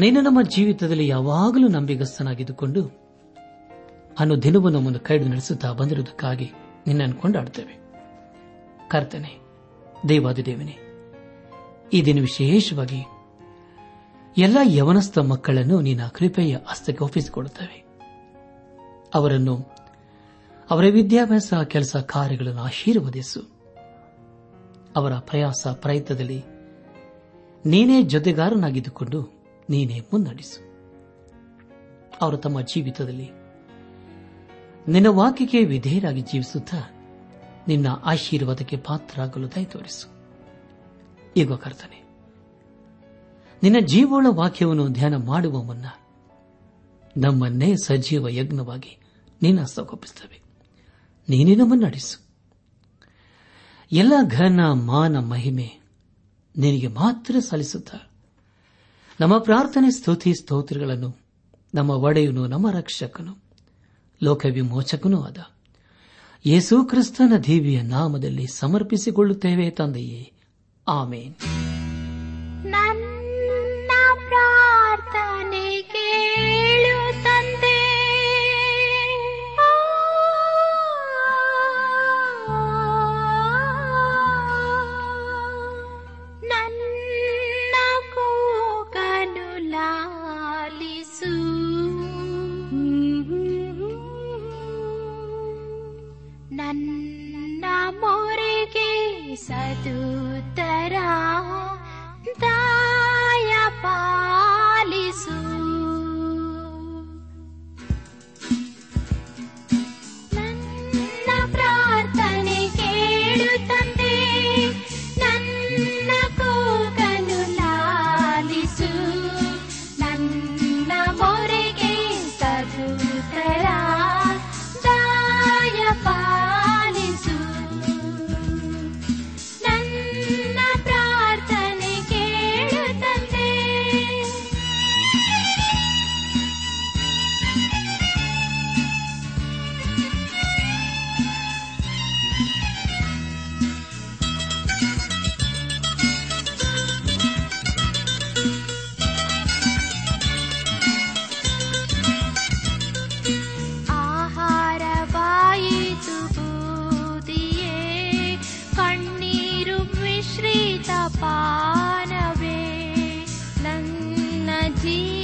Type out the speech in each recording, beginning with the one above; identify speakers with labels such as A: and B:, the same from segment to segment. A: ನೀನು ನಮ್ಮ ಜೀವಿತದಲ್ಲಿ ಯಾವಾಗಲೂ ನಂಬಿಗಸ್ತನಾಗಿದ್ದುಕೊಂಡು ಅನ್ನು ದಿನವೂ ನಮ್ಮನ್ನು ಕೈಡು ನಡೆಸುತ್ತಾ ಬಂದಿರುವುದಕ್ಕಾಗಿ ನಿನ್ನನ್ನು ಕೊಂಡಾಡುತ್ತೇವೆ ಕರ್ತನೆ ದೇವಾದಿದೇವನೇ ಈ ದಿನ ವಿಶೇಷವಾಗಿ ಎಲ್ಲ ಯವನಸ್ಥ ಮಕ್ಕಳನ್ನು ನಿನ್ನ ಕೃಪೆಯ ಹಸ್ತಕ್ಕೆ ಒಪ್ಪಿಸಿಕೊಡುತ್ತೇವೆ ಅವರನ್ನು ಅವರ ವಿದ್ಯಾಭ್ಯಾಸ ಕೆಲಸ ಕಾರ್ಯಗಳನ್ನು ಆಶೀರ್ವದಿಸು ಅವರ ಪ್ರಯಾಸ ಪ್ರಯತ್ನದಲ್ಲಿ ನೀನೇ ಜೊತೆಗಾರನಾಗಿದ್ದುಕೊಂಡು ನೀನೇ ಮುನ್ನಡೆಸು ಅವರು ತಮ್ಮ ಜೀವಿತದಲ್ಲಿ ನಿನ್ನ ವಾಕ್ಯಕ್ಕೆ ವಿಧೇಯರಾಗಿ ಜೀವಿಸುತ್ತಾ ನಿನ್ನ ಆಶೀರ್ವಾದಕ್ಕೆ ಪಾತ್ರರಾಗಲು ದಯ ತೋರಿಸು ಈಗ ಕರ್ತನೆ ನಿನ್ನ ಜೀವೋಳ ವಾಕ್ಯವನ್ನು ಧ್ಯಾನ ಮಾಡುವ ಮುನ್ನ ನಮ್ಮನ್ನೇ ಸಜೀವ ಯಜ್ಞವಾಗಿ ನಿನ್ನ ಹಸ್ತಗೊಪ್ಪಿಸುತ್ತವೆ ನೀನೇ ನಮ್ಮನ್ನಡಿಸು ಎಲ್ಲ ಘನ ಮಾನ ಮಹಿಮೆ ನಿನಗೆ ಮಾತ್ರ ಸಲ್ಲಿಸುತ್ತಾ ನಮ್ಮ ಪ್ರಾರ್ಥನೆ ಸ್ತುತಿ ಸ್ತೋತ್ರಗಳನ್ನು ನಮ್ಮ ಒಡೆಯನು ನಮ್ಮ ರಕ್ಷಕನು ಲೋಕವಿಮೋಚಕನೂ ಅದ ಆದ ಯೇಸು ಕ್ರಿಸ್ತನ ದೇವಿಯ ನಾಮದಲ್ಲಿ ಸಮರ್ಪಿಸಿಕೊಳ್ಳುತ್ತೇವೆ ತಂದೆಯೇ ಆಮೇನ್
B: I through see.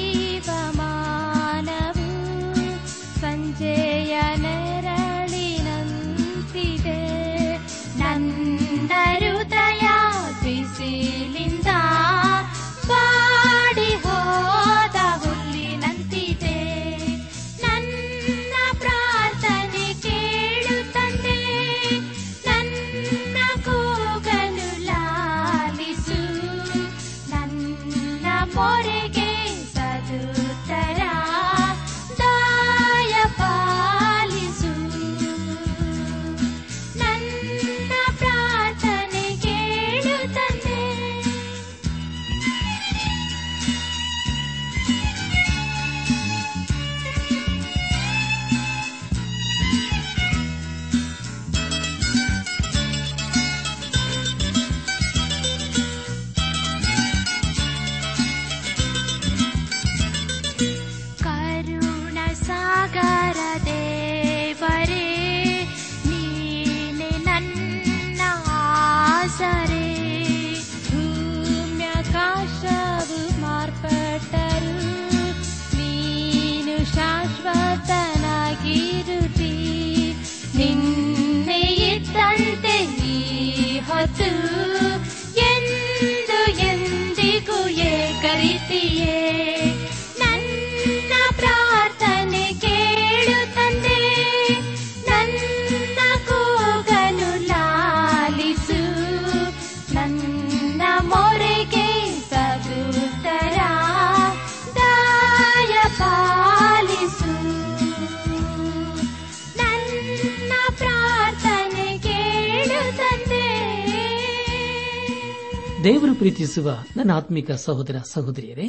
A: ದೇವರು ಪ್ರೀತಿಸುವ ನನ್ನ ಆತ್ಮಿಕ ಸಹೋದರ ಸಹೋದರಿಯರೇ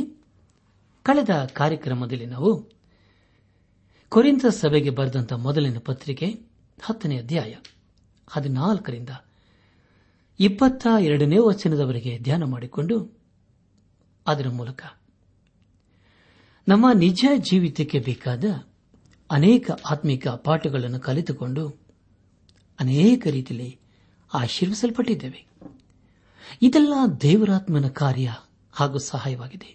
A: ಕಳೆದ ಕಾರ್ಯಕ್ರಮದಲ್ಲಿ ನಾವು ಕೊರಿಂದ ಸಭೆಗೆ ಬರೆದಂತಹ ಮೊದಲಿನ ಪತ್ರಿಕೆ ಹತ್ತನೇ ಅಧ್ಯಾಯ ಹದಿನಾಲ್ಕರಿಂದ ಇಪ್ಪತ್ತ ಎರಡನೇ ವಚನದವರೆಗೆ ಧ್ಯಾನ ಮಾಡಿಕೊಂಡು ಅದರ ಮೂಲಕ ನಮ್ಮ ನಿಜ ಜೀವಿತಕ್ಕೆ ಬೇಕಾದ ಅನೇಕ ಆತ್ಮಿಕ ಪಾಠಗಳನ್ನು ಕಲಿತುಕೊಂಡು ಅನೇಕ ರೀತಿಯಲ್ಲಿ ಆಶೀರ್ವಿಸಲ್ಪಟ್ಟಿದ್ದೇವೆ ಇದೆಲ್ಲ ದೇವರಾತ್ಮನ ಕಾರ್ಯ ಹಾಗೂ ಸಹಾಯವಾಗಿದೆ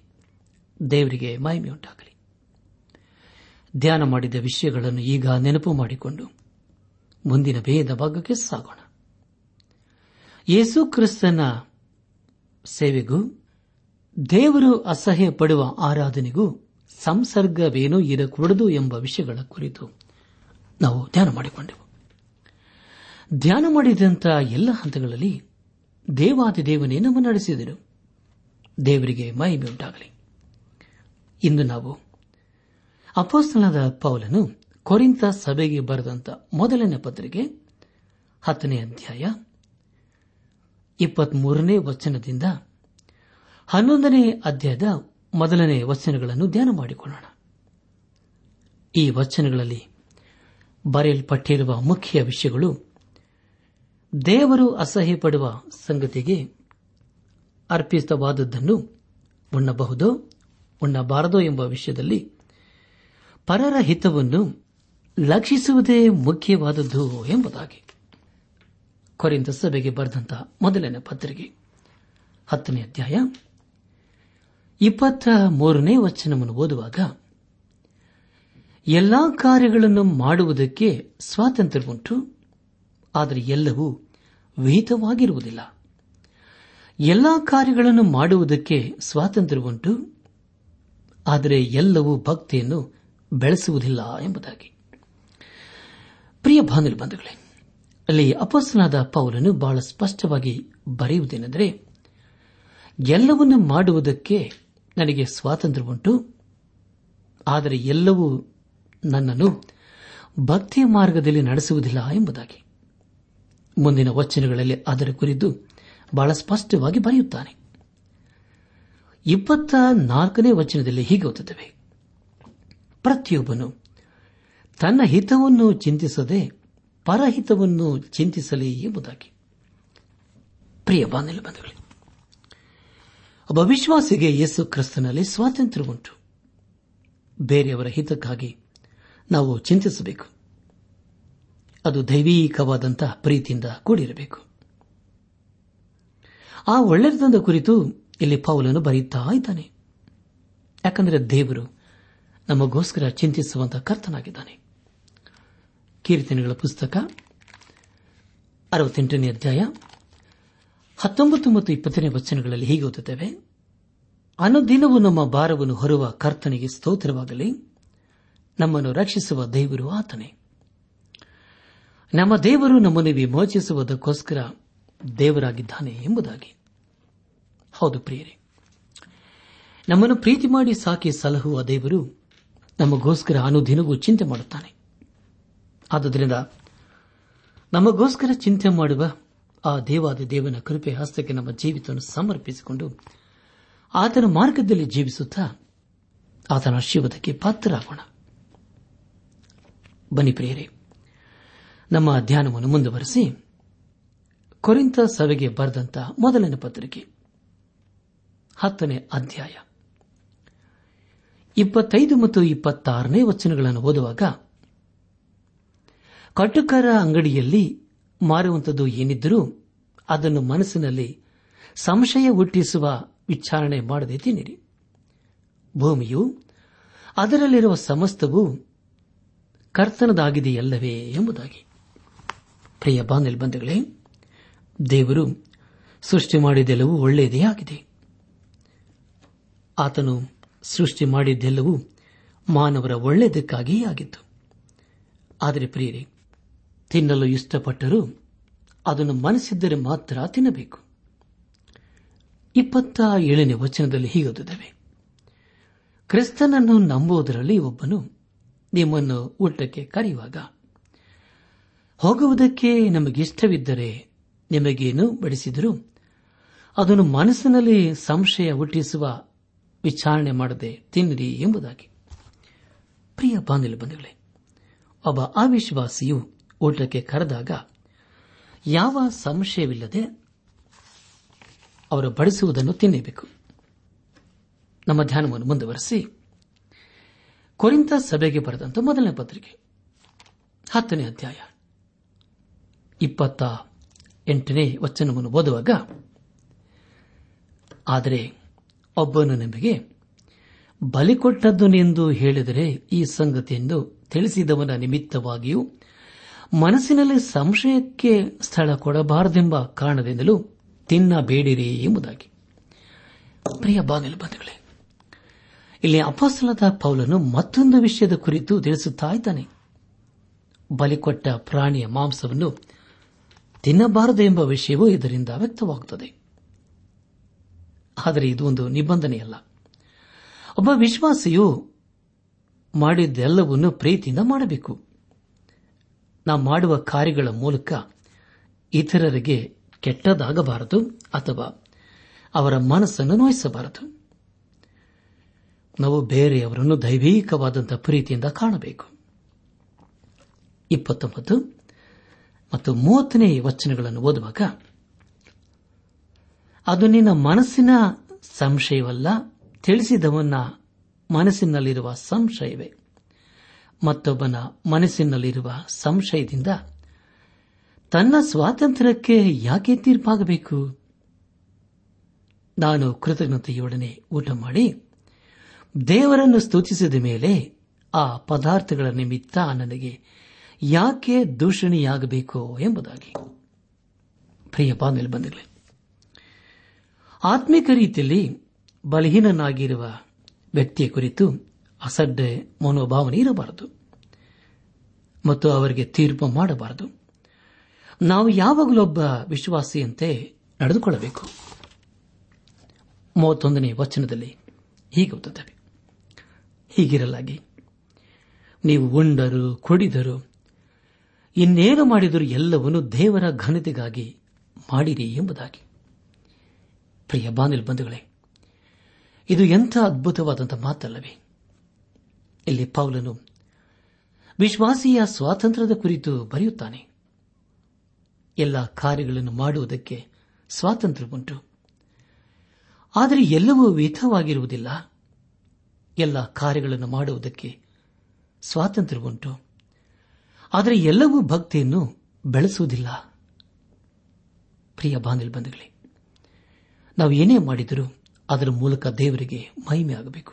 A: ದೇವರಿಗೆ ಮಹಿಮೆಯುಂಟಾಗಲಿ ಧ್ಯಾನ ಮಾಡಿದ ವಿಷಯಗಳನ್ನು ಈಗ ನೆನಪು ಮಾಡಿಕೊಂಡು ಮುಂದಿನ ಭೇದ ಭಾಗಕ್ಕೆ ಸಾಗೋಣ ಯೇಸು ಕ್ರಿಸ್ತನ ಸೇವೆಗೂ ದೇವರು ಅಸಹ್ಯ ಪಡುವ ಆರಾಧನೆಗೂ ಸಂಸರ್ಗವೇನೂ ಇರಕೂಡದು ಎಂಬ ವಿಷಯಗಳ ಕುರಿತು ನಾವು ಧ್ಯಾನ ಮಾಡಿಕೊಂಡೆವು ಧ್ಯಾನ ಮಾಡಿದಂತಹ ಎಲ್ಲ ಹಂತಗಳಲ್ಲಿ ದೇವಾದಿ ದೇವನೇ ನಮ್ಮ ನಡೆಸಿದರು ದೇವರಿಗೆ ಮಹಿಮೆ ಉಂಟಾಗಲಿ ಇಂದು ನಾವು ಅಪೋಸ್ತನದ ಪೌಲನು ಕೊರಿಂತ ಸಭೆಗೆ ಬರೆದಂತ ಮೊದಲನೇ ಪತ್ರಿಕೆ ಹತ್ತನೇ ಅಧ್ಯಾಯ ಇಪ್ಪತ್ಮೂರನೇ ವಚನದಿಂದ ಹನ್ನೊಂದನೇ ಅಧ್ಯಾಯದ ಮೊದಲನೇ ವಚನಗಳನ್ನು ಧ್ಯಾನ ಮಾಡಿಕೊಳ್ಳೋಣ ಈ ವಚನಗಳಲ್ಲಿ ಬರೆಯಲ್ಪಟ್ಟಿರುವ ಮುಖ್ಯ ವಿಷಯಗಳು ದೇವರು ಅಸಹ್ಯಪಡುವ ಸಂಗತಿಗೆ ಅರ್ಪಿತವಾದದ್ದನ್ನು ಉಣ್ಣಬಹುದೋ ಉಣ್ಣಬಾರದೋ ಎಂಬ ವಿಷಯದಲ್ಲಿ ಪರರ ಹಿತವನ್ನು ಲಕ್ಷಿಸುವುದೇ ಮುಖ್ಯವಾದದ್ದು ಎಂಬುದಾಗಿ ಕೊರೆಯಿಂದ ಸಭೆಗೆ ಬರೆದಂತಹ ಮೊದಲನೇ ಪತ್ರಿಕೆ ಹತ್ತನೇ ಅಧ್ಯಾಯ ಇಪ್ಪತ್ತ ಮೂರನೇ ವಚನವನ್ನು ಓದುವಾಗ ಎಲ್ಲಾ ಕಾರ್ಯಗಳನ್ನು ಮಾಡುವುದಕ್ಕೆ ಸ್ವಾತಂತ್ರ್ಯ ಉಂಟು ಆದರೆ ಎಲ್ಲವೂ ವಿಹಿತವಾಗಿರುವುದಿಲ್ಲ ಎಲ್ಲ ಕಾರ್ಯಗಳನ್ನು ಮಾಡುವುದಕ್ಕೆ ಸ್ವಾತಂತ್ರ್ಯವುಂಟು ಆದರೆ ಎಲ್ಲವೂ ಭಕ್ತಿಯನ್ನು ಬೆಳೆಸುವುದಿಲ್ಲ ಎಂಬುದಾಗಿ ಪ್ರಿಯ ಬಂಧುಗಳೇ ಅಲ್ಲಿ ಅಪಸ್ನಾದ ಪೌಲನು ಬಹಳ ಸ್ಪಷ್ಟವಾಗಿ ಬರೆಯುವುದೇನೆಂದರೆ ಎಲ್ಲವನ್ನು ಮಾಡುವುದಕ್ಕೆ ನನಗೆ ಸ್ವಾತಂತ್ರ್ಯವುಂಟು ಆದರೆ ಎಲ್ಲವೂ ನನ್ನನ್ನು ಭಕ್ತಿಯ ಮಾರ್ಗದಲ್ಲಿ ನಡೆಸುವುದಿಲ್ಲ ಎಂಬುದಾಗಿ ಮುಂದಿನ ವಚನಗಳಲ್ಲಿ ಅದರ ಕುರಿತು ಬಹಳ ಸ್ಪಷ್ಟವಾಗಿ ಬರೆಯುತ್ತಾನೆ ಇಪ್ಪತ್ತ ನಾಲ್ಕನೇ ವಚನದಲ್ಲಿ ಹೀಗೆ ಓದುತ್ತವೆ ಪ್ರತಿಯೊಬ್ಬನು ತನ್ನ ಹಿತವನ್ನು ಚಿಂತಿಸದೆ ಪರಹಿತವನ್ನು ಚಿಂತಿಸಲಿ ಎಂಬುದಾಗಿ ಪ್ರಿಯ ಒಬ್ಬ ವಿಶ್ವಾಸಿಗೆ ಯೇಸು ಕ್ರಿಸ್ತನಲ್ಲಿ ಸ್ವಾತಂತ್ರ್ಯ ಉಂಟು ಬೇರೆಯವರ ಹಿತಕ್ಕಾಗಿ ನಾವು ಚಿಂತಿಸಬೇಕು ಅದು ದೈವೀಕವಾದಂತಹ ಪ್ರೀತಿಯಿಂದ ಕೂಡಿರಬೇಕು ಆ ಒಳ್ಳೆಯದಂದ ಕುರಿತು ಇಲ್ಲಿ ಪೌಲನ್ನು ಬರೆಯುತ್ತಾ ಇದ್ದಾನೆ ಯಾಕಂದರೆ ದೇವರು ನಮಗೋಸ್ಕರ ಚಿಂತಿಸುವಂತಹ ಕರ್ತನಾಗಿದ್ದಾನೆ ಕೀರ್ತನೆಗಳ ಪುಸ್ತಕ ಅರವತ್ತೆಂಟನೇ ಅಧ್ಯಾಯ ಹತ್ತೊಂಬತ್ತು ಮತ್ತು ಇಪ್ಪತ್ತನೇ ವಚನಗಳಲ್ಲಿ ಹೀಗೆ ಓದುತ್ತೇವೆ ಅನುದಿನವೂ ನಮ್ಮ ಭಾರವನ್ನು ಹೊರುವ ಕರ್ತನಿಗೆ ಸ್ತೋತ್ರವಾಗಲಿ ನಮ್ಮನ್ನು ರಕ್ಷಿಸುವ ದೇವರು ಆತನೇ ನಮ್ಮ ದೇವರು ನಮ್ಮನ್ನು ವಿಮೋಚಿಸುವುದಕ್ಕೋಸ್ಕರ ದೇವರಾಗಿದ್ದಾನೆ ಎಂಬುದಾಗಿ ಹೌದು ಪ್ರಿಯರೇ ನಮ್ಮನ್ನು ಪ್ರೀತಿ ಮಾಡಿ ಸಾಕಿ ಸಲಹುವ ದೇವರು ನಮಗೋಸ್ಕರ ಅನುದಿನವೂ ಚಿಂತೆ ಮಾಡುತ್ತಾನೆ ಆದ್ದರಿಂದ ನಮಗೋಸ್ಕರ ಚಿಂತೆ ಮಾಡುವ ಆ ದೇವಾದ ದೇವನ ಕೃಪೆ ಹಸ್ತಕ್ಕೆ ನಮ್ಮ ಜೀವಿತವನ್ನು ಸಮರ್ಪಿಸಿಕೊಂಡು ಆತನ ಮಾರ್ಗದಲ್ಲಿ ಜೀವಿಸುತ್ತಾ ಆತನ ಶಿವದಕ್ಕೆ ಪಾತ್ರರಾಗೋಣ ಬನ್ನಿ ಪ್ರಿಯರೇ ನಮ್ಮ ಧ್ಯಾನವನ್ನು ಮುಂದುವರೆಸಿ ಕೊರಿಂತ ಸಭೆಗೆ ಬರೆದಂತಹ ಮೊದಲನೇ ಪತ್ರಿಕೆ ಹತ್ತನೇ ಅಧ್ಯಾಯ ಇಪ್ಪತ್ತೈದು ಮತ್ತು ಇಪ್ಪತ್ತಾರನೇ ವಚನಗಳನ್ನು ಓದುವಾಗ ಕಟುಕರ ಅಂಗಡಿಯಲ್ಲಿ ಮಾರುವಂಥದ್ದು ಏನಿದ್ದರೂ ಅದನ್ನು ಮನಸ್ಸಿನಲ್ಲಿ ಸಂಶಯ ಹುಟ್ಟಿಸುವ ವಿಚಾರಣೆ ಮಾಡದೆ ತಿನ್ನಿರಿ ಭೂಮಿಯು ಅದರಲ್ಲಿರುವ ಸಮಸ್ತವು ಕರ್ತನದಾಗಿದೆಯಲ್ಲವೇ ಎಂಬುದಾಗಿ ಪ್ರಿಯ ಬಾಂಧವೇ ದೇವರು ಸೃಷ್ಟಿ ಮಾಡಿದೆಲ್ಲವೂ ಒಳ್ಳೆಯದೇ ಆಗಿದೆ ಆತನು ಸೃಷ್ಟಿ ಮಾಡಿದ್ದೆಲ್ಲವೂ ಮಾನವರ ಒಳ್ಳೆಯದಕ್ಕಾಗಿಯೇ ಆಗಿತ್ತು ಆದರೆ ಪ್ರಿಯರೇ ತಿನ್ನಲು ಇಷ್ಟಪಟ್ಟರೂ ಅದನ್ನು ಮನಸ್ಸಿದ್ದರೆ ಮಾತ್ರ ತಿನ್ನಬೇಕು ಇಪ್ಪತ್ತ ಏಳನೇ ವಚನದಲ್ಲಿ ಹೀಗೋದುತ್ತವೆ ಕ್ರಿಸ್ತನನ್ನು ನಂಬುವುದರಲ್ಲಿ ಒಬ್ಬನು ನಿಮ್ಮನ್ನು ಊಟಕ್ಕೆ ಕರೆಯುವಾಗ ಹೋಗುವುದಕ್ಕೆ ನಮಗಿಷ್ಟವಿದ್ದರೆ ನಿಮಗೇನು ಬಡಿಸಿದರೂ ಅದನ್ನು ಮನಸ್ಸಿನಲ್ಲಿ ಸಂಶಯ ಹುಟ್ಟಿಸುವ ವಿಚಾರಣೆ ಮಾಡದೆ ತಿನ್ನಿರಿ ಎಂಬುದಾಗಿ ಪ್ರಿಯ ಬಾಂಧವ್ಯ ಬಂಧುಗಳೇ ಒಬ್ಬ ಅವಿಶ್ವಾಸಿಯು ಊಟಕ್ಕೆ ಕರೆದಾಗ ಯಾವ ಸಂಶಯವಿಲ್ಲದೆ ಅವರು ಬಡಿಸುವುದನ್ನು ತಿನ್ನಬೇಕು ನಮ್ಮ ಧ್ಯಾನವನ್ನು ಮುಂದುವರೆಸಿ ಕೊರಿಂತ ಸಭೆಗೆ ಬರೆದಂತ ಮೊದಲನೇ ಪತ್ರಿಕೆ ಹತ್ತನೇ ಅಧ್ಯಾಯ ಇಪ್ಪತ್ತ ಎಂಟನೇ ವಚನವನ್ನು ಓದುವಾಗ ಆದರೆ ಒಬ್ಬನು ನಿಮಗೆ ಬಲಿಕೊಟ್ಟದ್ದನೆಂದು ಹೇಳಿದರೆ ಈ ಎಂದು ತಿಳಿಸಿದವನ ನಿಮಿತ್ತವಾಗಿಯೂ ಮನಸ್ಸಿನಲ್ಲಿ ಸಂಶಯಕ್ಕೆ ಸ್ಥಳ ಕೊಡಬಾರದೆಂಬ ಕಾರಣದಿಂದಲೂ ತಿನ್ನಬೇಡಿರಿ ಎಂಬುದಾಗಿ ಪ್ರಿಯ ಬಂಧುಗಳೇ ಇಲ್ಲಿ ಅಪಸಲದ ಪೌಲನು ಮತ್ತೊಂದು ವಿಷಯದ ಕುರಿತು ತಿಳಿಸುತ್ತಾ ಇದ್ದಾನೆ ಬಲಿಕೊಟ್ಟ ಪ್ರಾಣಿಯ ಮಾಂಸವನ್ನು ತಿನ್ನಬಾರದು ಎಂಬ ವಿಷಯವೂ ಇದರಿಂದ ವ್ಯಕ್ತವಾಗುತ್ತದೆ ಆದರೆ ಇದು ಒಂದು ನಿಬಂಧನೆಯಲ್ಲ ಒಬ್ಬ ವಿಶ್ವಾಸಿಯು ಮಾಡಿದ್ದೆಲ್ಲವನ್ನು ಪ್ರೀತಿಯಿಂದ ಮಾಡಬೇಕು ನಾವು ಮಾಡುವ ಕಾರ್ಯಗಳ ಮೂಲಕ ಇತರರಿಗೆ ಕೆಟ್ಟದಾಗಬಾರದು ಅಥವಾ ಅವರ ಮನಸ್ಸನ್ನು ನೋಯಿಸಬಾರದು ನಾವು ಬೇರೆಯವರನ್ನು ದೈವೀಕವಾದಂತಹ ಪ್ರೀತಿಯಿಂದ ಕಾಣಬೇಕು ಇಪ್ಪತ್ತೊಂಬತ್ತು ಮತ್ತು ಮೂವತ್ತನೇ ವಚನಗಳನ್ನು ಓದುವಾಗ ಅದು ನಿನ್ನ ಮನಸ್ಸಿನ ಸಂಶಯವಲ್ಲ ತಿಳಿಸಿದವನ ಮನಸ್ಸಿನಲ್ಲಿರುವ ಸಂಶಯವೇ ಮತ್ತೊಬ್ಬನ ಮನಸ್ಸಿನಲ್ಲಿರುವ ಸಂಶಯದಿಂದ ತನ್ನ ಸ್ವಾತಂತ್ರ್ಯಕ್ಕೆ ಯಾಕೆ ತೀರ್ಪಾಗಬೇಕು ನಾನು ಕೃತಜ್ಞತೆಯೊಡನೆ ಊಟ ಮಾಡಿ ದೇವರನ್ನು ಸ್ತುತಿಸಿದ ಮೇಲೆ ಆ ಪದಾರ್ಥಗಳ ನಿಮಿತ್ತ ನನಗೆ ಯಾಕೆ ದೂಷಣೆಯಾಗಬೇಕು ಎಂಬುದಾಗಿ ಆತ್ಮಿಕ ರೀತಿಯಲ್ಲಿ ಬಲಹೀನನಾಗಿರುವ ವ್ಯಕ್ತಿಯ ಕುರಿತು ಅಸಡ್ಡೆ ಮನೋಭಾವನೆ ಇರಬಾರದು ಮತ್ತು ಅವರಿಗೆ ತೀರ್ಪು ಮಾಡಬಾರದು ನಾವು ಯಾವಾಗಲೂ ಒಬ್ಬ ವಿಶ್ವಾಸಿಯಂತೆ ನಡೆದುಕೊಳ್ಳಬೇಕು ವಚನದಲ್ಲಿ ಹೀಗೆ ಹೀಗಿರಲಾಗಿ ನೀವು ಉಂಡರು ಕುಡಿದರು ಇನ್ನೇನು ಮಾಡಿದರೂ ಎಲ್ಲವನ್ನೂ ದೇವರ ಘನತೆಗಾಗಿ ಮಾಡಿರಿ ಎಂಬುದಾಗಿ ಪ್ರಿಯ ಬಾನಿಲ್ ಬಂಧುಗಳೇ ಇದು ಎಂಥ ಅದ್ಭುತವಾದಂಥ ಮಾತಲ್ಲವೇ ಇಲ್ಲಿ ಪೌಲನು ವಿಶ್ವಾಸೀಯ ಸ್ವಾತಂತ್ರ್ಯದ ಕುರಿತು ಬರೆಯುತ್ತಾನೆ ಎಲ್ಲ ಕಾರ್ಯಗಳನ್ನು ಮಾಡುವುದಕ್ಕೆ ಸ್ವಾತಂತ್ರ್ಯವುಂಟು ಆದರೆ ಎಲ್ಲವೂ ವಿಧವಾಗಿರುವುದಿಲ್ಲ ಎಲ್ಲ ಕಾರ್ಯಗಳನ್ನು ಮಾಡುವುದಕ್ಕೆ ಸ್ವಾತಂತ್ರ್ಯವುಂಟು ಆದರೆ ಎಲ್ಲವೂ ಭಕ್ತಿಯನ್ನು ಬೆಳೆಸುವುದಿಲ್ಲ ಪ್ರಿಯ ಬಾಂಧವ್ಯ ನಾವು ಏನೇ ಮಾಡಿದರೂ ಅದರ ಮೂಲಕ ದೇವರಿಗೆ ಮಹಿಮೆ ಆಗಬೇಕು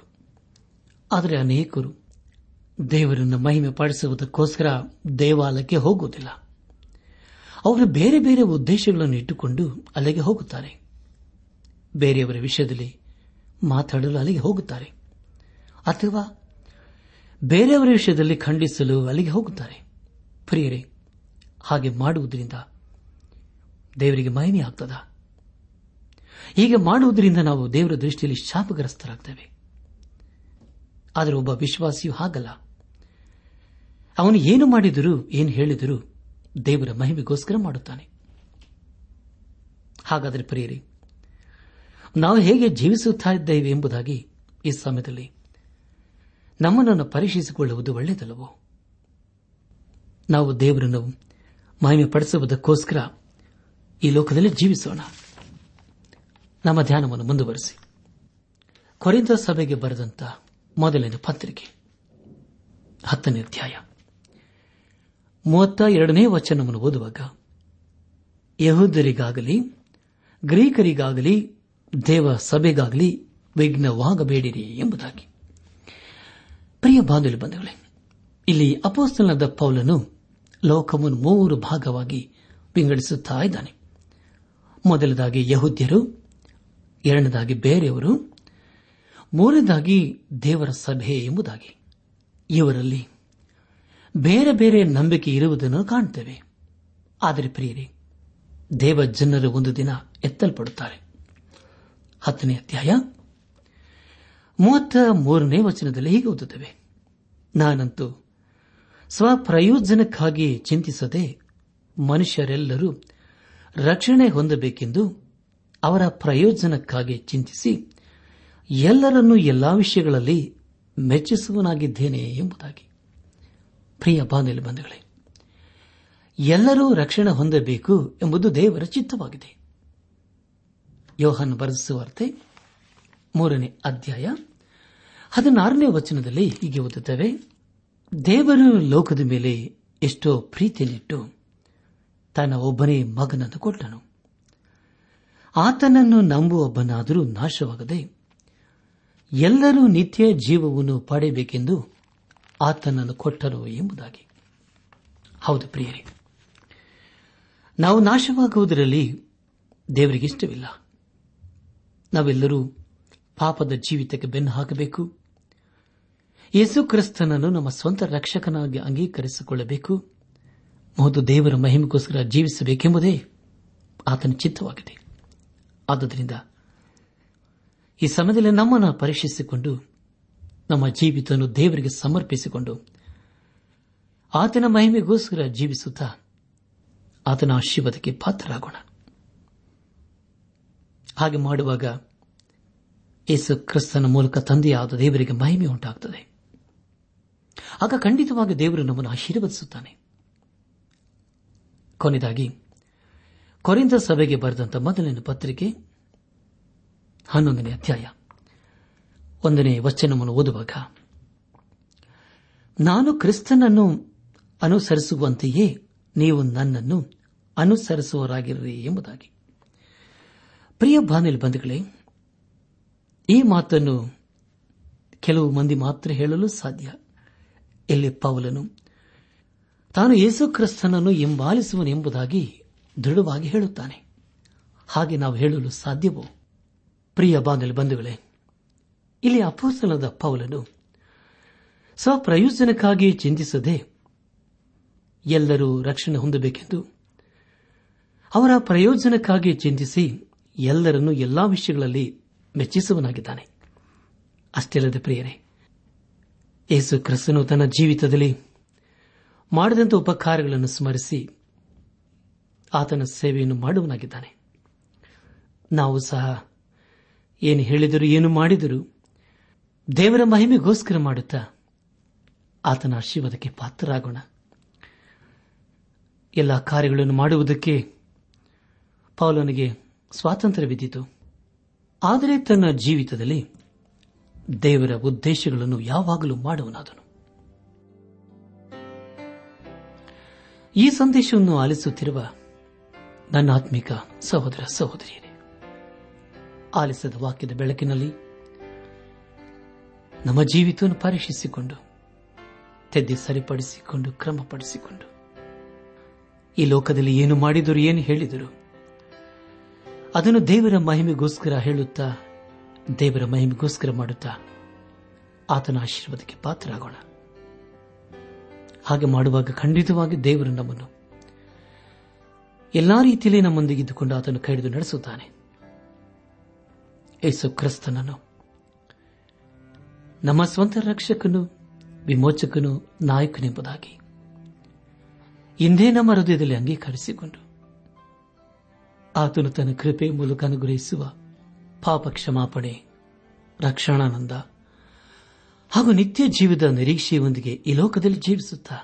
A: ಆದರೆ ಅನೇಕರು ದೇವರನ್ನು ಮಹಿಮೆ ಪಡಿಸುವುದಕ್ಕೋಸ್ಕರ ದೇವಾಲಯಕ್ಕೆ ಹೋಗುವುದಿಲ್ಲ ಅವರು ಬೇರೆ ಬೇರೆ ಉದ್ದೇಶಗಳನ್ನು ಇಟ್ಟುಕೊಂಡು ಅಲ್ಲಿಗೆ ಹೋಗುತ್ತಾರೆ ಬೇರೆಯವರ ವಿಷಯದಲ್ಲಿ ಮಾತಾಡಲು ಅಲ್ಲಿಗೆ ಹೋಗುತ್ತಾರೆ ಅಥವಾ ಬೇರೆಯವರ ವಿಷಯದಲ್ಲಿ ಖಂಡಿಸಲು ಅಲ್ಲಿಗೆ ಹೋಗುತ್ತಾರೆ ಪ್ರಿಯರೇ ಹಾಗೆ ಮಾಡುವುದರಿಂದ ದೇವರಿಗೆ ಮಹಿಮೆಯಾಗ್ತದ ಹೀಗೆ ಮಾಡುವುದರಿಂದ ನಾವು ದೇವರ ದೃಷ್ಟಿಯಲ್ಲಿ ಶಾಪಗ್ರಸ್ತರಾಗ್ತೇವೆ ಆದರೆ ಒಬ್ಬ ವಿಶ್ವಾಸಿಯು ಹಾಗಲ್ಲ ಅವನು ಏನು ಮಾಡಿದರೂ ಏನು ಹೇಳಿದರೂ ದೇವರ ಮಹಿಮೆಗೋಸ್ಕರ ಮಾಡುತ್ತಾನೆ ಹಾಗಾದರೆ ಪ್ರಿಯರಿ ನಾವು ಹೇಗೆ ಜೀವಿಸುತ್ತಾ ಇದ್ದೇವೆ ಎಂಬುದಾಗಿ ಈ ಸಮಯದಲ್ಲಿ ನಮ್ಮನ್ನು ಪರೀಕ್ಷಿಸಿಕೊಳ್ಳುವುದು ಒಳ್ಳೆಯದಲ್ಲವೋ ನಾವು ದೇವರನ್ನು ಮಹಿಮೆ ಪಡಿಸುವುದಕ್ಕೋಸ್ಕರ ಈ ಲೋಕದಲ್ಲಿ ಜೀವಿಸೋಣ ನಮ್ಮ ಧ್ಯಾನವನ್ನು ಮುಂದುವರೆಸಿ ಕೊರೆಂದ ಸಭೆಗೆ ಬರೆದಂತ ಮೊದಲನೇ ಪತ್ರಿಕೆ ಹತ್ತನೇ ಅಧ್ಯಾಯ ಮೂವತ್ತ ಎರಡನೇ ವಚನವನ್ನು ಓದುವಾಗ ಯಹೂದರಿಗಾಗಲಿ ಗ್ರೀಕರಿಗಾಗಲಿ ದೇವ ಸಭೆಗಾಗಲಿ ವಿಘ್ನವಾಗಬೇಡಿರಿ ಎಂಬುದಾಗಿ ಪ್ರಿಯ ಬಾಂಧವ್ಯ ಇಲ್ಲಿ ಅಪೋಸ್ತನದ ಪೌಲನು ಲೋಕವನ್ನು ಮೂರು ಭಾಗವಾಗಿ ವಿಂಗಡಿಸುತ್ತಾ ಇದ್ದಾನೆ ಮೊದಲದಾಗಿ ಯಹುದ್ಯರು ಎರಡನೇದಾಗಿ ಬೇರೆಯವರು ಮೂರನೇದಾಗಿ ದೇವರ ಸಭೆ ಎಂಬುದಾಗಿ ಇವರಲ್ಲಿ ಬೇರೆ ಬೇರೆ ನಂಬಿಕೆ ಇರುವುದನ್ನು ಕಾಣುತ್ತೇವೆ ಆದರೆ ಪ್ರಿಯರಿ ದೇವ ಜನರು ಒಂದು ದಿನ ಎತ್ತಲ್ಪಡುತ್ತಾರೆ ಹತ್ತನೇ ಅಧ್ಯಾಯ ಮೂವತ್ತ ಮೂರನೇ ವಚನದಲ್ಲಿ ಹೀಗೆ ಓದುತ್ತವೆ ನಾನಂತೂ ಸ್ವಪ್ರಯೋಜನಕ್ಕಾಗಿ ಚಿಂತಿಸದೆ ಮನುಷ್ಯರೆಲ್ಲರೂ ರಕ್ಷಣೆ ಹೊಂದಬೇಕೆಂದು ಅವರ ಪ್ರಯೋಜನಕ್ಕಾಗಿ ಚಿಂತಿಸಿ ಎಲ್ಲರನ್ನೂ ಎಲ್ಲಾ ವಿಷಯಗಳಲ್ಲಿ ಮೆಚ್ಚಿಸುವನಾಗಿದ್ದೇನೆ ಎಂಬುದಾಗಿ ಪ್ರಿಯ ಬಂಧುಗಳೇ ಎಲ್ಲರೂ ರಕ್ಷಣೆ ಹೊಂದಬೇಕು ಎಂಬುದು ದೇವರ ಚಿತ್ತವಾಗಿದೆ ಯೋಹನ್ ಬರೆಸುವಾರ್ತೆ ಮೂರನೇ ಅಧ್ಯಾಯ ಹದಿನಾರನೇ ವಚನದಲ್ಲಿ ಹೀಗೆ ಓದುತ್ತವೆ ದೇವರು ಲೋಕದ ಮೇಲೆ ಎಷ್ಟೋ ಪ್ರೀತಿಯಲ್ಲಿಟ್ಟು ತನ್ನ ಒಬ್ಬನೇ ಮಗನನ್ನು ಕೊಟ್ಟನು ಆತನನ್ನು ನಂಬುವಬ್ಬನಾದರೂ ನಾಶವಾಗದೆ ಎಲ್ಲರೂ ನಿತ್ಯ ಜೀವವನ್ನು ಪಡೆಯಬೇಕೆಂದು ಆತನನ್ನು ಕೊಟ್ಟರು ಎಂಬುದಾಗಿ ಹೌದು ಪ್ರಿಯರೇ ನಾವು ನಾಶವಾಗುವುದರಲ್ಲಿ ದೇವರಿಗೆ ಇಷ್ಟವಿಲ್ಲ ನಾವೆಲ್ಲರೂ ಪಾಪದ ಜೀವಿತಕ್ಕೆ ಬೆನ್ನು ಹಾಕಬೇಕು ಯೇಸು ಕ್ರಿಸ್ತನನ್ನು ನಮ್ಮ ಸ್ವಂತ ರಕ್ಷಕನಾಗಿ ಅಂಗೀಕರಿಸಿಕೊಳ್ಳಬೇಕು ಮತ್ತು ದೇವರ ಮಹಿಮೆಗೋಸ್ಕರ ಜೀವಿಸಬೇಕೆಂಬುದೇ ಆತನ ಚಿತ್ತವಾಗಿದೆ ಆದ್ದರಿಂದ ಈ ಸಮಯದಲ್ಲಿ ನಮ್ಮನ್ನು ಪರೀಕ್ಷಿಸಿಕೊಂಡು ನಮ್ಮ ಜೀವಿತ ದೇವರಿಗೆ ಸಮರ್ಪಿಸಿಕೊಂಡು ಆತನ ಮಹಿಮೆಗೋಸ್ಕರ ಜೀವಿಸುತ್ತಾ ಆತನ ಆಶೀರ್ವಾದಕ್ಕೆ ಪಾತ್ರರಾಗೋಣ ಹಾಗೆ ಮಾಡುವಾಗ ಯೇಸು ಕ್ರಿಸ್ತನ ಮೂಲಕ ತಂದೆಯಾದ ದೇವರಿಗೆ ಮಹಿಮೆ ಉಂಟಾಗುತ್ತದೆ ಆಗ ಖಂಡಿತವಾಗಿ ದೇವರು ನಮ್ಮನ್ನು ಆಶೀರ್ವದಿಸುತ್ತಾನೆ ಕೊನೆಯದಾಗಿ ಕೊರಿಂದ ಸಭೆಗೆ ಬರೆದಂತಹ ಮೊದಲನೇ ಪತ್ರಿಕೆ ಹನ್ನೊಂದನೇ ಅಧ್ಯಾಯ ಒಂದನೇ ವಚನವನ್ನು ಓದುವಾಗ ನಾನು ಕ್ರಿಸ್ತನನ್ನು ಅನುಸರಿಸುವಂತೆಯೇ ನೀವು ನನ್ನನ್ನು ಅನುಸರಿಸುವರಾಗಿರ್ರಿ ಎಂಬುದಾಗಿ ಪ್ರಿಯ ಬಾನಿಲ್ ಬಂಧುಗಳೇ ಈ ಮಾತನ್ನು ಕೆಲವು ಮಂದಿ ಮಾತ್ರ ಹೇಳಲು ಸಾಧ್ಯ ಇಲ್ಲಿ ಪೌಲನು ತಾನು ಯೇಸು ಕ್ರಿಸ್ತನನ್ನು ಹಿಂಬಾಲಿಸುವನೆಂಬುದಾಗಿ ದೃಢವಾಗಿ ಹೇಳುತ್ತಾನೆ ಹಾಗೆ ನಾವು ಹೇಳಲು ಸಾಧ್ಯವೋ ಪ್ರಿಯ ಬಾಂಧಲ್ ಬಂಧುಗಳೇ ಇಲ್ಲಿ ಅಪೋಸಲದ ಪೌಲನು ಸ್ವಪ್ರಯೋಜನಕ್ಕಾಗಿ ಚಿಂತಿಸದೆ ಎಲ್ಲರೂ ರಕ್ಷಣೆ ಹೊಂದಬೇಕೆಂದು ಅವರ ಪ್ರಯೋಜನಕ್ಕಾಗಿ ಚಿಂತಿಸಿ ಎಲ್ಲರನ್ನೂ ಎಲ್ಲಾ ವಿಷಯಗಳಲ್ಲಿ ಮೆಚ್ಚಿಸುವನಾಗಿದ್ದಾನೆ ಅಷ್ಟಿಲ್ಲದೆ ಪ್ರಿಯರೇ ಯೇಸು ಕ್ರಿಸ್ತನು ತನ್ನ ಜೀವಿತದಲ್ಲಿ ಮಾಡಿದಂಥ ಉಪಕಾರಗಳನ್ನು ಸ್ಮರಿಸಿ ಆತನ ಸೇವೆಯನ್ನು ಮಾಡುವನಾಗಿದ್ದಾನೆ ನಾವು ಸಹ ಏನು ಹೇಳಿದರು ಏನು ಮಾಡಿದರೂ ದೇವರ ಮಹಿಮೆಗೋಸ್ಕರ ಮಾಡುತ್ತಾ ಆತನ ಆಶೀರ್ವಾದಕ್ಕೆ ಪಾತ್ರರಾಗೋಣ ಎಲ್ಲ ಕಾರ್ಯಗಳನ್ನು ಮಾಡುವುದಕ್ಕೆ ಪೌಲನಿಗೆ ಸ್ವಾತಂತ್ರ್ಯವಿದ್ದಿತು ಆದರೆ ತನ್ನ ಜೀವಿತದಲ್ಲಿ ದೇವರ ಉದ್ದೇಶಗಳನ್ನು ಯಾವಾಗಲೂ ಮಾಡುವನಾದನು ಈ ಸಂದೇಶವನ್ನು ಆಲಿಸುತ್ತಿರುವ ನನ್ನ ಆತ್ಮಿಕ ಸಹೋದರ ಸಹೋದರಿಯರೇ ಆಲಿಸದ ವಾಕ್ಯದ ಬೆಳಕಿನಲ್ಲಿ ನಮ್ಮ ಜೀವಿತವನ್ನು ಪರೀಕ್ಷಿಸಿಕೊಂಡು ತೆದ್ದಿ ಸರಿಪಡಿಸಿಕೊಂಡು ಕ್ರಮಪಡಿಸಿಕೊಂಡು ಈ ಲೋಕದಲ್ಲಿ ಏನು ಮಾಡಿದರು ಏನು ಹೇಳಿದರು ಅದನ್ನು ದೇವರ ಮಹಿಮೆಗೋಸ್ಕರ ಹೇಳುತ್ತಾ ದೇವರ ಮಹಿಮೆಗೋಸ್ಕರ ಮಾಡುತ್ತಾ ಆತನ ಆಶೀರ್ವಾದಕ್ಕೆ ಪಾತ್ರರಾಗೋಣ ಹಾಗೆ ಮಾಡುವಾಗ ಖಂಡಿತವಾಗಿ ದೇವರು ನಮ್ಮನ್ನು ಎಲ್ಲಾ ರೀತಿಯಲ್ಲಿ ನಮ್ಮೊಂದಿಗೆ ಇದ್ದುಕೊಂಡು ಆತನು ಕೈದು ನಡೆಸುತ್ತಾನೆ ಏಸು ಕ್ರಿಸ್ತನನು ನಮ್ಮ ಸ್ವಂತ ರಕ್ಷಕನು ವಿಮೋಚಕನು ನಾಯಕನೆಂಬುದಾಗಿ ಇಂದೇ ನಮ್ಮ ಹೃದಯದಲ್ಲಿ ಅಂಗೀಕರಿಸಿಕೊಂಡು ಆತನು ತನ್ನ ಕೃಪೆ ಮೂಲಕ ಅನುಗ್ರಹಿಸುವ ಪಾಪ ಕ್ಷಮಾಪಣೆ ರಕ್ಷಣಾನಂದ ಹಾಗೂ ನಿತ್ಯ ಜೀವದ ನಿರೀಕ್ಷೆಯೊಂದಿಗೆ ಈ ಲೋಕದಲ್ಲಿ ಜೀವಿಸುತ್ತಾ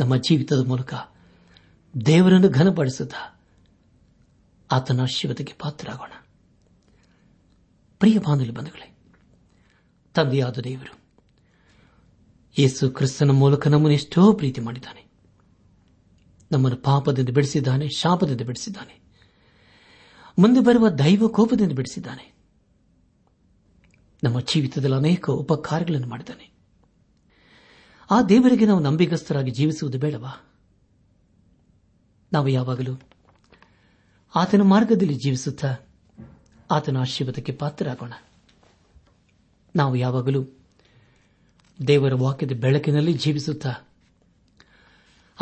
A: ನಮ್ಮ ಜೀವಿತದ ಮೂಲಕ ದೇವರನ್ನು ಘನಪಡಿಸುತ್ತಾ ಆತನ ಶಿವತೆಗೆ ಪಾತ್ರರಾಗೋಣ ಪ್ರಿಯ ಬಾಂಧವ್ಯ ಬಂಧುಗಳೇ ತಂದೆಯಾದ ದೇವರು ಯೇಸು ಕ್ರಿಸ್ತನ ಮೂಲಕ ನಮ್ಮನ್ನು ಎಷ್ಟೋ ಪ್ರೀತಿ ಮಾಡಿದ್ದಾನೆ ನಮ್ಮನ್ನು ಪಾಪದಿಂದ ಬಿಡಿಸಿದ್ದಾನೆ ಶಾಪದಿಂದ ಬಿಡಿಸಿದ್ದಾನೆ ಮುಂದೆ ಬರುವ ದೈವ ಕೋಪದಿಂದ ಬಿಡಿಸಿದ್ದಾನೆ ನಮ್ಮ ಜೀವಿತದಲ್ಲಿ ಅನೇಕ ಉಪಕಾರಗಳನ್ನು ಮಾಡಿದ್ದಾನೆ ಆ ದೇವರಿಗೆ ನಾವು ನಂಬಿಗಸ್ತರಾಗಿ ಜೀವಿಸುವುದು ಬೇಡವಾ ನಾವು ಯಾವಾಗಲೂ ಆತನ ಮಾರ್ಗದಲ್ಲಿ ಜೀವಿಸುತ್ತಾ ಆತನ ಆಶೀರ್ವಾದಕ್ಕೆ ಪಾತ್ರರಾಗೋಣ ನಾವು ಯಾವಾಗಲೂ ದೇವರ ವಾಕ್ಯದ ಬೆಳಕಿನಲ್ಲಿ ಜೀವಿಸುತ್ತಾ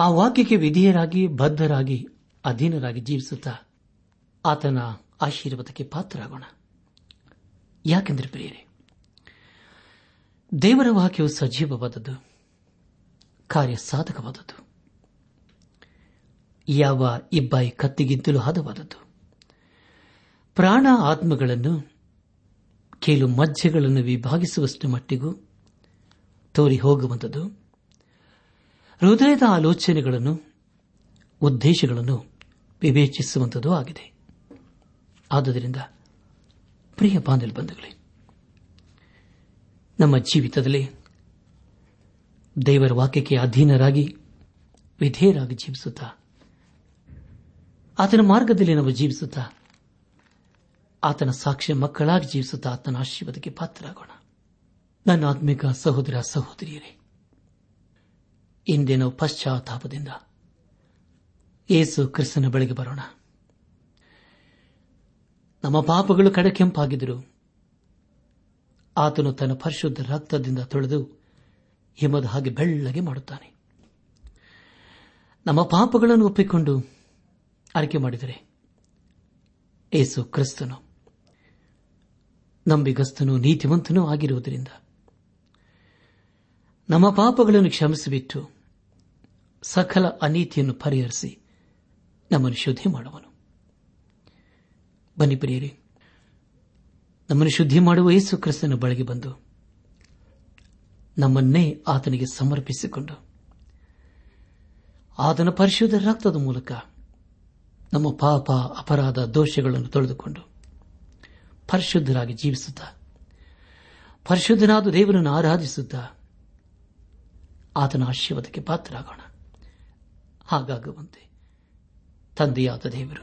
A: ಆ ವಾಕ್ಯಕ್ಕೆ ವಿಧೇಯರಾಗಿ ಬದ್ಧರಾಗಿ ಅಧೀನರಾಗಿ ಜೀವಿಸುತ್ತಾ ಆತನ ಆಶೀರ್ವಾದಕ್ಕೆ ಪಾತ್ರರಾಗೋಣ ಯಾಕೆಂದರೆ ಪ್ರಿಯರೇ ದೇವರ ವಾಕ್ಯವು ಸಜೀವವಾದದ್ದು ಕಾರ್ಯ ಸಾಧಕವಾದದ್ದು ಯಾವ ಇಬ್ಬಾಯಿ ಕತ್ತಿಗಿಂತಲೂ ಹದವಾದದ್ದು ಪ್ರಾಣ ಆತ್ಮಗಳನ್ನು ಕೇಲು ಮಜ್ಜೆಗಳನ್ನು ವಿಭಾಗಿಸುವಷ್ಟು ಮಟ್ಟಿಗೂ ತೋರಿ ಹೋಗುವಂಥದ್ದು ಹೃದಯದ ಆಲೋಚನೆಗಳನ್ನು ಉದ್ದೇಶಗಳನ್ನು ವಿವೇಚಿಸುವಂಥದ್ದು ಆಗಿದೆ ಆದುದರಿಂದ ಪ್ರಿಯ ಬಂಧುಗಳೇ ನಮ್ಮ ಜೀವಿತದಲ್ಲಿ ದೇವರ ವಾಕ್ಯಕ್ಕೆ ಅಧೀನರಾಗಿ ವಿಧೇಯರಾಗಿ ಜೀವಿಸುತ್ತಾ ಆತನ ಮಾರ್ಗದಲ್ಲಿ ನಾವು ಜೀವಿಸುತ್ತ ಆತನ ಸಾಕ್ಷ್ಯ ಮಕ್ಕಳಾಗಿ ಜೀವಿಸುತ್ತಾ ಆತನ ಆಶೀರ್ವಾದಕ್ಕೆ ಪಾತ್ರರಾಗೋಣ ನನ್ನ ಆತ್ಮಿಕ ಸಹೋದರ ಸಹೋದರಿಯರೇ ಇಂದೇನೋ ಪಶ್ಚಾತ್ತಾಪದಿಂದ ಏಸು ಕ್ರಿಸ್ತನ ಬಳಿಗೆ ಬರೋಣ ನಮ್ಮ ಪಾಪಗಳು ಕಡೆ ಕಡಕೆಂಪಾಗಿದ್ದರು ಆತನು ತನ್ನ ಪರಿಶುದ್ಧ ರಕ್ತದಿಂದ ತೊಳೆದು ಹಿಮದ ಹಾಗೆ ಬೆಳ್ಳಗೆ ಮಾಡುತ್ತಾನೆ ನಮ್ಮ ಪಾಪಗಳನ್ನು ಒಪ್ಪಿಕೊಂಡು ಆಯ್ಕೆ ಮಾಡಿದರೆ ಏಸು ಕ್ರಿಸ್ತನು ನಂಬಿಗಸ್ತನು ನೀತಿವಂತನೂ ಆಗಿರುವುದರಿಂದ ನಮ್ಮ ಪಾಪಗಳನ್ನು ಕ್ಷಮಿಸಿಬಿಟ್ಟು ಸಕಲ ಅನೀತಿಯನ್ನು ಪರಿಹರಿಸಿ ನಮ್ಮನ್ನು ಶುದ್ಧಿ ಮಾಡುವನು ಬನ್ನಿ ಪ್ರಿಯರಿ ನಮ್ಮನ್ನು ಶುದ್ಧಿ ಮಾಡುವ ಯೇಸು ಕ್ರಿಸ್ತನ ಬಳಿಗೆ ಬಂದು ನಮ್ಮನ್ನೇ ಆತನಿಗೆ ಸಮರ್ಪಿಸಿಕೊಂಡು ಆತನ ಪರಿಶುದ್ಧ ರಕ್ತದ ಮೂಲಕ ನಮ್ಮ ಪಾಪ ಅಪರಾಧ ದೋಷಗಳನ್ನು ತೊಳೆದುಕೊಂಡು ಪರಿಶುದ್ಧರಾಗಿ ಜೀವಿಸುತ್ತಾ ಪರಿಶುದ್ಧನಾದ ದೇವರನ್ನು ಆರಾಧಿಸುತ್ತಾ ಆತನ ಆಶೀರ್ವಾದಕ್ಕೆ ಪಾತ್ರರಾಗೋಣ ಹಾಗಾಗುವಂತೆ ತಂದೆಯಾದ ದೇವರು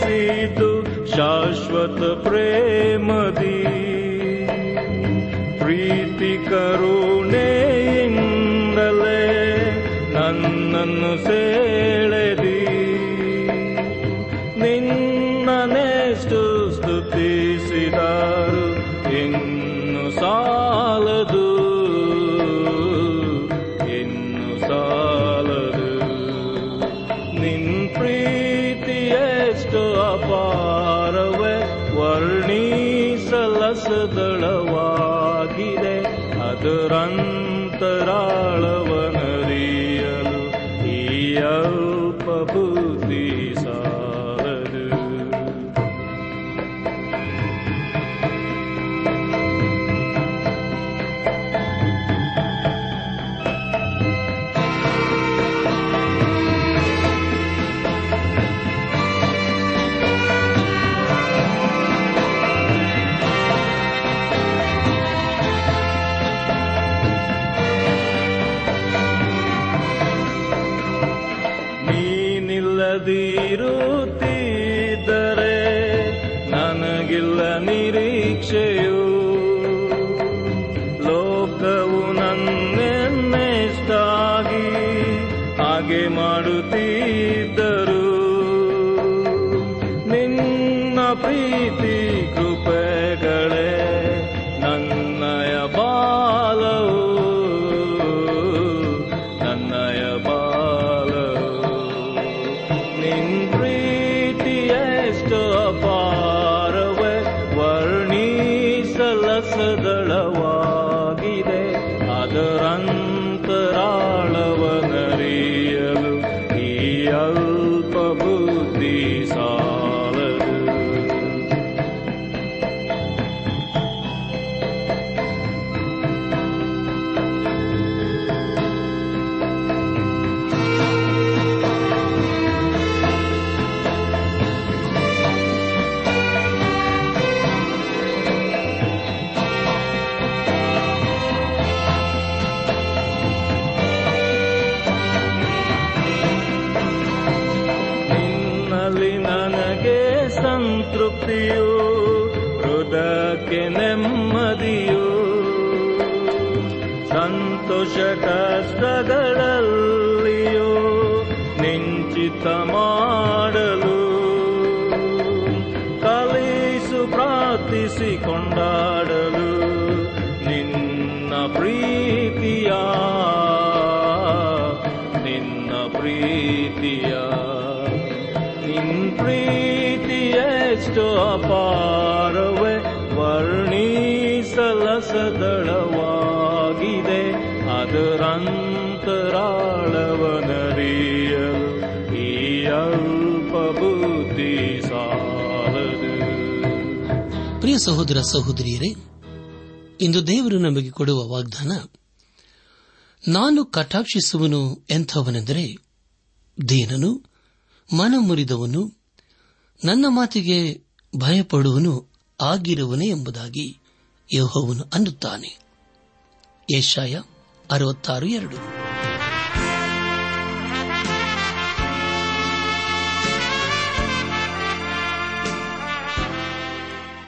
B: ी शाश्वत प्रेमदी प्रीति करुणे इन्द्रले न से कृषकस्वदलियो निञ्चितमा
A: ಪ್ರಿಯ ಸಹೋದರ ಸಹೋದರಿಯರೇ ಇಂದು ದೇವರು ನಮಗೆ ಕೊಡುವ ವಾಗ್ದಾನ ನಾನು ಕಟಾಕ್ಷಿಸುವನು ಎಂಥವನೆಂದರೆ ದೀನನು ಮನಮುರಿದವನು ನನ್ನ ಮಾತಿಗೆ ಭಯಪಡುವನು ಆಗಿರುವನೇ ಎಂಬುದಾಗಿ ಯೋಹವನು ಅನ್ನುತ್ತಾನೆ ಏಷಾಯ ಅರವತ್ತಾರು ಎರಡು